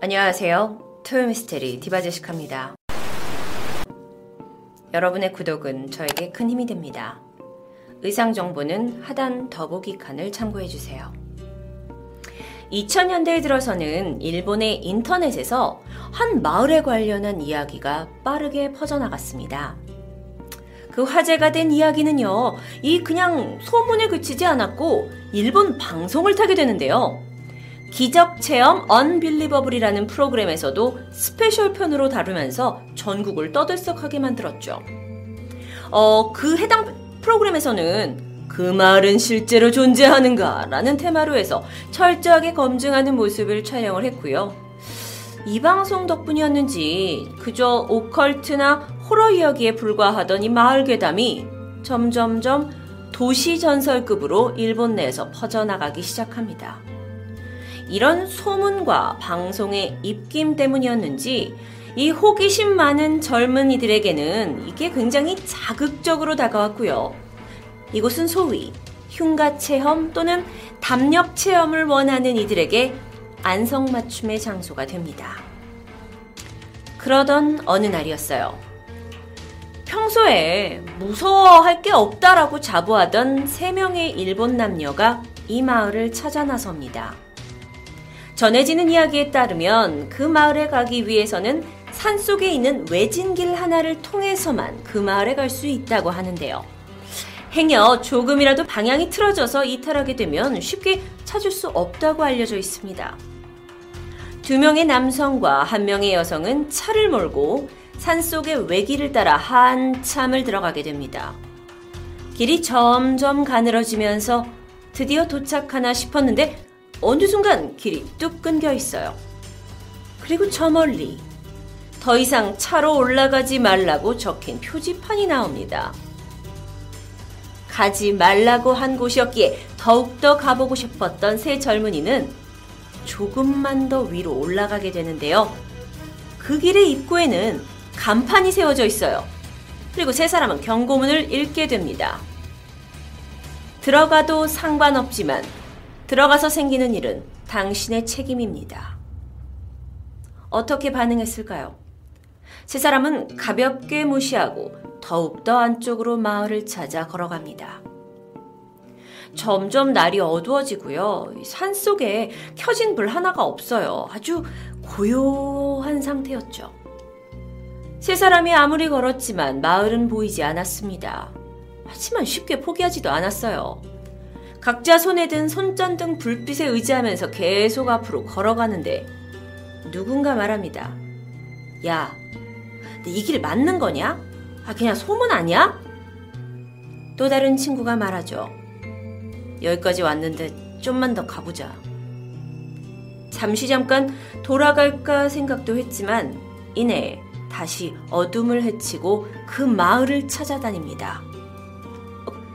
안녕하세요. 토요미스테리 디바제시카입니다. 여러분의 구독은 저에게 큰 힘이 됩니다. 의상 정보는 하단 더보기 칸을 참고해주세요. 2000년대에 들어서는 일본의 인터넷에서 한 마을에 관련한 이야기가 빠르게 퍼져나갔습니다. 그 화제가 된 이야기는요, 이 그냥 소문에 그치지 않았고, 일본 방송을 타게 되는데요. 기적 체험 Unbelievable이라는 프로그램에서도 special 편으로 다루면서 전국을 떠들썩하게 만들었죠. 어, 그 해당 프로그램에서는 그 말은 실제로 존재하는가? 라는 테마로 해서 철저하게 검증하는 모습을 촬영을 했고요. 이 방송 덕분이었는지 그저 오컬트나 호러 이야기에 불과하던 이 마을 괴담이 점점점 도시 전설급으로 일본 내에서 퍼져나가기 시작합니다. 이런 소문과 방송의 입김 때문이었는지 이 호기심 많은 젊은이들에게는 이게 굉장히 자극적으로 다가왔고요. 이곳은 소위 흉가 체험 또는 담력 체험을 원하는 이들에게 안성맞춤의 장소가 됩니다. 그러던 어느 날이었어요. 평소에 무서워할 게 없다라고 자부하던 세 명의 일본 남녀가 이 마을을 찾아 나섭니다. 전해지는 이야기에 따르면 그 마을에 가기 위해서는 산 속에 있는 외진길 하나를 통해서만 그 마을에 갈 수 있다고 하는데요. 행여 조금이라도 방향이 틀어져서 이탈하게 되면 쉽게 찾을 수 없다고 알려져 있습니다. 두 명의 남성과 한 명의 여성은 차를 몰고 산 속의 외길을 따라 한참을 들어가게 됩니다. 길이 점점 가늘어지면서 드디어 도착하나 싶었는데 어느 순간 길이 뚝 끊겨 있어요. 그리고 저 멀리 더 이상 차로 올라가지 말라고 적힌 표지판이 나옵니다. 가지 말라고 한 곳이었기에 더욱더 가보고 싶었던 세 젊은이는 조금만 더 위로 올라가게 되는데요. 그 길의 입구에는 간판이 세워져 있어요. 그리고 세 사람은 경고문을 읽게 됩니다. 들어가도 상관없지만 들어가서 생기는 일은 당신의 책임입니다. 어떻게 반응했을까요? 세 사람은 가볍게 무시하고 더욱더 안쪽으로 마을을 찾아 걸어갑니다. 점점 날이 어두워지고요. 산 속에 켜진 불 하나가 없어요. 아주 고요한 상태였죠. 세 사람이 아무리 걸었지만 마을은 보이지 않았습니다. 하지만 쉽게 포기하지도 않았어요. 각자 손에 든 손전등 불빛에 의지하면서 계속 앞으로 걸어가는데 누군가 말합니다. 야, 이 길 맞는 거냐? 아, 그냥 소문 아니야? 또 다른 친구가 말하죠. 여기까지 왔는데 좀만 더 가보자. 잠시 잠깐 돌아갈까 생각도 했지만 이내 다시 어둠을 헤치고 그 마을을 찾아다닙니다.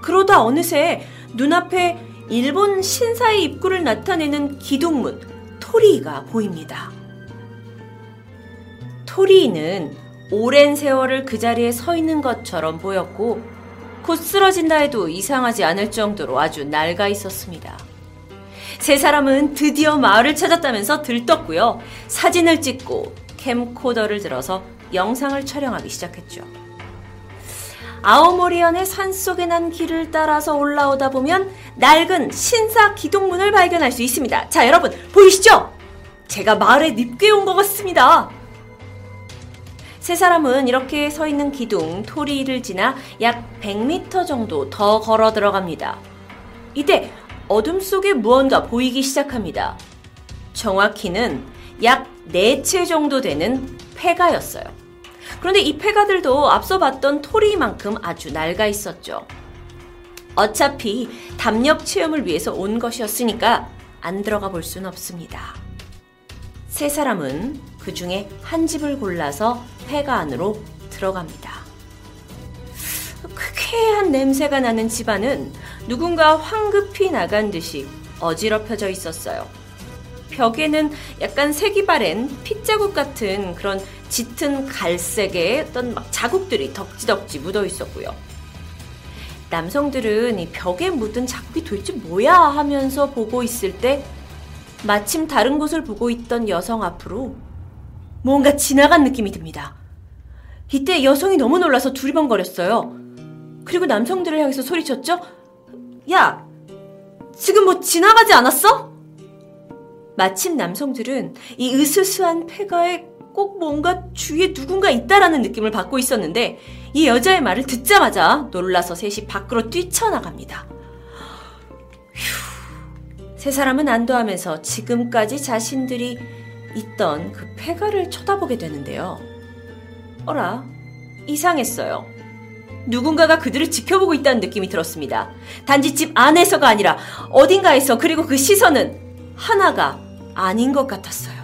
그러다 어느새 눈앞에 일본 신사의 입구를 나타내는 기둥문 토리이가 보입니다. 토리이는 오랜 세월을 그 자리에 서 있는 것처럼 보였고 곧 쓰러진다 해도 이상하지 않을 정도로 아주 낡아 있었습니다. 세 사람은 드디어 마을을 찾았다면서 들떴고요. 사진을 찍고 캠코더를 들어서 영상을 촬영하기 시작했죠. 아오모리현의 산속에 난 길을 따라서 올라오다 보면 낡은 신사 기둥문을 발견할 수 있습니다. 자, 여러분, 보이시죠? 제가 마을에 늪게 온 것 같습니다. 세 사람은 이렇게 서 있는 기둥 토리를 지나 약 100m 정도 더 걸어 들어갑니다. 이때 어둠 속에 무언가 보이기 시작합니다. 정확히는 약 4채 정도 되는 폐가였어요. 그런데 이 폐가들도 앞서 봤던 토리만큼 아주 낡아 있었죠. 어차피 담력 체험을 위해서 온 것이었으니까 안 들어가 볼 수는 없습니다. 세 사람은 그 중에 한 집을 골라서 폐가 안으로 들어갑니다. 쾌쾌한 냄새가 나는 집안은 누군가 황급히 나간 듯이 어지럽혀져 있었어요. 벽에는 약간 색이 바랜 핏자국 같은 그런 짙은 갈색의 어떤 막 자국들이 덕지덕지 묻어 있었고요. 남성들은 이 벽에 묻은 자국이 도대체 뭐야 하면서 보고 있을 때 마침 다른 곳을 보고 있던 여성 앞으로 뭔가 지나간 느낌이 듭니다. 이때 여성이 너무 놀라서 두리번거렸어요. 그리고 남성들을 향해서 소리쳤죠? 야! 지금 뭐 지나가지 않았어? 마침 남성들은 이 으스스한 폐가에 꼭 뭔가 주위에 누군가 있다라는 느낌을 받고 있었는데 이 여자의 말을 듣자마자 놀라서 셋이 밖으로 뛰쳐나갑니다. 휴. 세 사람은 안도하면서 지금까지 자신들이 있던 그 폐가를 쳐다보게 되는데요. 어라, 이상했어요. 누군가가 그들을 지켜보고 있다는 느낌이 들었습니다. 단지 집 안에서가 아니라 어딘가에서 그리고 그 시선은 하나가 아닌 것 같았어요.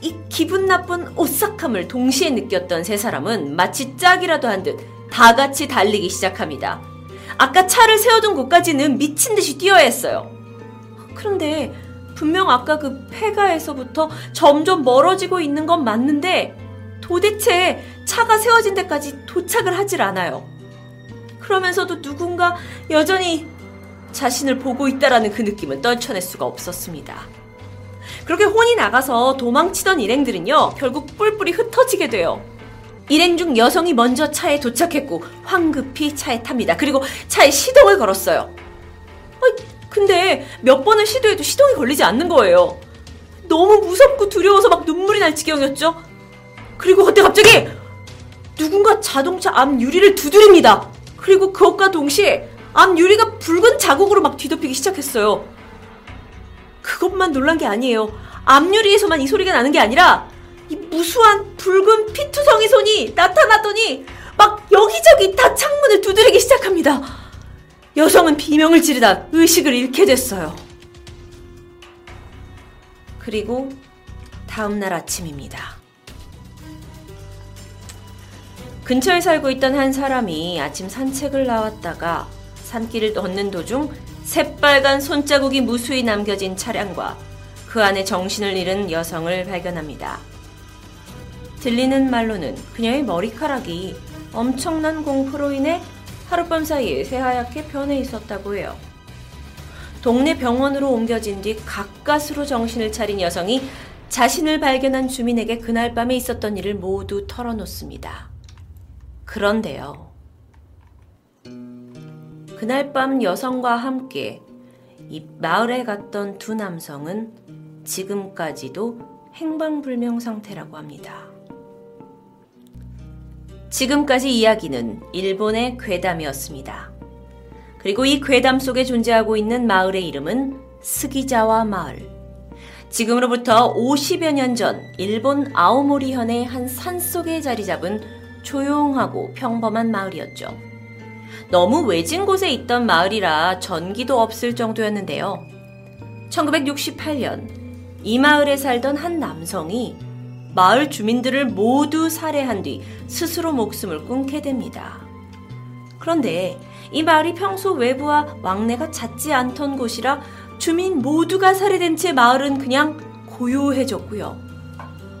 이 기분 나쁜 오싹함을 동시에 느꼈던 세 사람은 마치 짝이라도 한 듯 다 같이 달리기 시작합니다. 아까 차를 세워둔 곳까지는 미친 듯이 뛰어야 했어요. 그런데 분명 아까 그 폐가에서부터 점점 멀어지고 있는 건 맞는데 도대체 차가 세워진 데까지 도착을 하질 않아요. 그러면서도 누군가 여전히 자신을 보고 있다라는 그 느낌은 떨쳐낼 수가 없었습니다. 그렇게 혼이 나가서 도망치던 일행들은요, 결국 뿔뿔이 흩어지게 돼요. 일행 중 여성이 먼저 차에 도착했고, 황급히 차에 탑니다. 그리고 차에 시동을 걸었어요. 근데 몇 번을 시도해도 시동이 걸리지 않는 거예요. 너무 무섭고 두려워서 막 눈물이 날 지경이었죠. 그리고 그때 갑자기 누군가 자동차 앞 유리를 두드립니다. 그리고 그것과 동시에 앞 유리가 붉은 자국으로 막 뒤덮이기 시작했어요. 그것만 놀란 게 아니에요. 앞유리에서만 이 소리가 나는 게 아니라 이 무수한 붉은 피투성이 손이 나타났더니 막 여기저기 다 창문을 두드리기 시작합니다. 여성은 비명을 지르다 의식을 잃게 됐어요. 그리고 다음날 아침입니다. 근처에 살고 있던 한 사람이 아침 산책을 나왔다가 산길을 걷는 도중 새빨간 손자국이 무수히 남겨진 차량과 그 안에 정신을 잃은 여성을 발견합니다. 들리는 말로는 그녀의 머리카락이 엄청난 공포로 인해 하룻밤 사이에 새하얗게 변해 있었다고 해요. 동네 병원으로 옮겨진 뒤 가까스로 정신을 차린 여성이 자신을 발견한 주민에게 그날 밤에 있었던 일을 모두 털어놓습니다. 그런데요. 그날 밤 여성과 함께 이 마을에 갔던 두 남성은 지금까지도 행방불명 상태라고 합니다. 지금까지 이야기는 일본의 괴담이었습니다. 그리고 이 괴담 속에 존재하고 있는 마을의 이름은 스기자와 마을. 지금으로부터 50여 년 전 일본 아오모리현의 한 산속에 자리 잡은 조용하고 평범한 마을이었죠. 너무 외진 곳에 있던 마을이라 전기도 없을 정도였는데요. 1968년 이 마을에 살던 한 남성이 마을 주민들을 모두 살해한 뒤 스스로 목숨을 끊게 됩니다. 그런데 이 마을이 평소 외부와 왕래가 잦지 않던 곳이라 주민 모두가 살해된 채 마을은 그냥 고요해졌고요.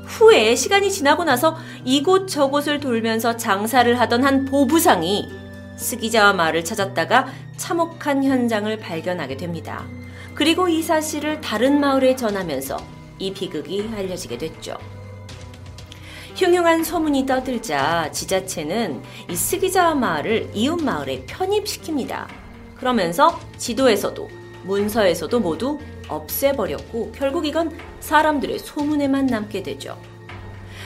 후에 시간이 지나고 나서 이곳 저곳을 돌면서 장사를 하던 한 보부상이 스기자와 마을을 찾았다가 참혹한 현장을 발견하게 됩니다. 그리고 이 사실을 다른 마을에 전하면서 이 비극이 알려지게 됐죠. 흉흉한 소문이 떠들자 지자체는 이 스기자와 마을을 이웃 마을에 편입시킵니다. 그러면서 지도에서도 문서에서도 모두 없애버렸고 결국 이건 사람들의 소문에만 남게 되죠.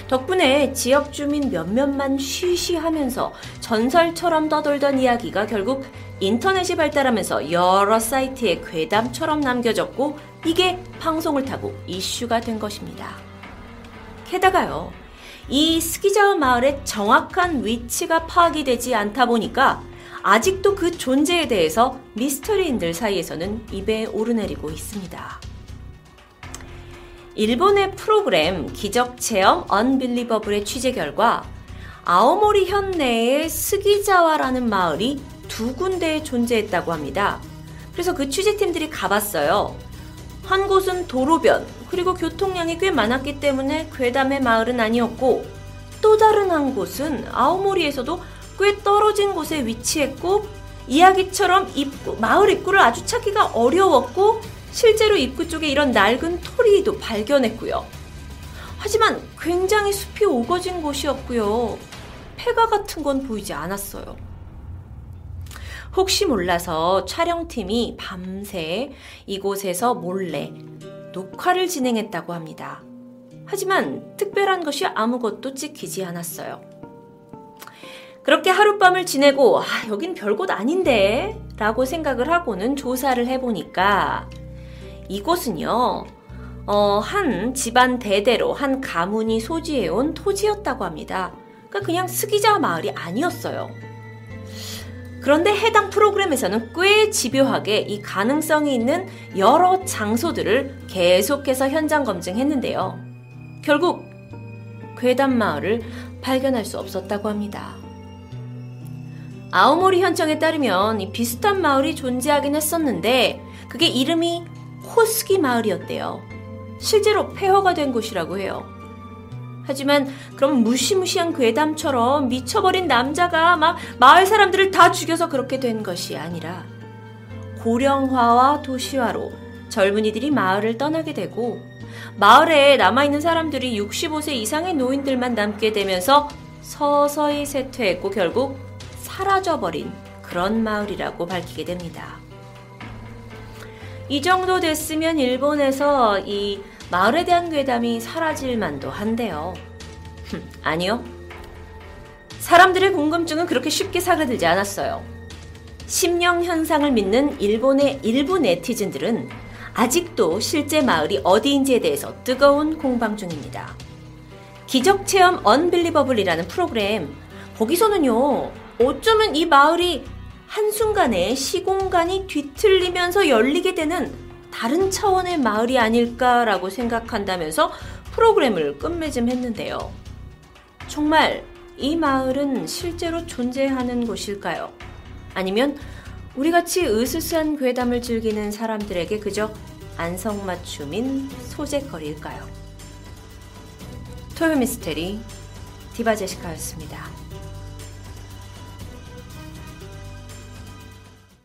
덕분에 지역 주민 몇몇만 쉬쉬하면서 전설처럼 떠돌던 이야기가 결국 인터넷이 발달하면서 여러 사이트에 괴담처럼 남겨졌고 이게 방송을 타고 이슈가 된 것입니다. 게다가요, 이 스키자와 마을의 정확한 위치가 파악이 되지 않다 보니까 아직도 그 존재에 대해서 미스터리인들 사이에서는 입에 오르내리고 있습니다. 일본의 프로그램 기적체험 언빌리버블의 취재 결과 아오모리 현내에 스기자와라는 마을이 두 군데에 존재했다고 합니다. 그래서 그 취재팀들이 가봤어요. 한 곳은 도로변, 그리고 교통량이 꽤 많았기 때문에 괴담의 마을은 아니었고, 또 다른 한 곳은 아오모리에서도 꽤 떨어진 곳에 위치했고, 이야기처럼 입구, 마을 입구를 아주 찾기가 어려웠고, 실제로 입구 쪽에 이런 낡은 토리도 발견했고요. 하지만 굉장히 숲이 오거진 곳이었고요. 폐가 같은 건 보이지 않았어요. 혹시 몰라서 촬영팀이 밤새 이곳에서 몰래 녹화를 진행했다고 합니다. 하지만 특별한 것이 아무것도 찍히지 않았어요. 그렇게 하룻밤을 지내고, 아, 여긴 별곳 아닌데? 라고 생각을 하고는 조사를 해보니까 이곳은요, 어, 한 집안 대대로 한 가문이 소지해온 토지였다고 합니다. 그러니까 그냥 스기자 마을이 아니었어요. 그런데 해당 프로그램에서는 꽤 집요하게 이 가능성이 있는 여러 장소들을 계속해서 현장 검증했는데요. 결국 괴담 마을을 발견할 수 없었다고 합니다. 아오모리 현청에 따르면 이 비슷한 마을이 존재하긴 했었는데 그게 이름이 호스기 마을이었대요. 실제로 폐허가 된 곳이라고 해요. 하지만 그럼 무시무시한 괴담처럼 미쳐버린 남자가 막 마을 사람들을 다 죽여서 그렇게 된 것이 아니라 고령화와 도시화로 젊은이들이 마을을 떠나게 되고 마을에 남아있는 사람들이 65세 이상의 노인들만 남게 되면서 서서히 쇠퇴했고 결국 사라져버린 그런 마을이라고 밝히게 됩니다. 이 정도 됐으면 일본에서 이 마을에 대한 괴담이 사라질 만도 한데요. 아니요. 사람들의 궁금증은 그렇게 쉽게 사그라들지 않았어요. 심령 현상을 믿는 일본의 일부 네티즌들은 아직도 실제 마을이 어디인지에 대해서 뜨거운 공방 중입니다. 기적체험 언빌리버블이라는 프로그램, 거기서는요, 어쩌면 이 마을이 한순간에 시공간이 뒤틀리면서 열리게 되는 다른 차원의 마을이 아닐까라고 생각한다면서 프로그램을 끝맺음했는데요. 정말 이 마을은 실제로 존재하는 곳일까요? 아니면 우리 같이 으스스한 괴담을 즐기는 사람들에게 그저 안성맞춤인 소재거리일까요? 토요 미스테리 디바제시카였습니다.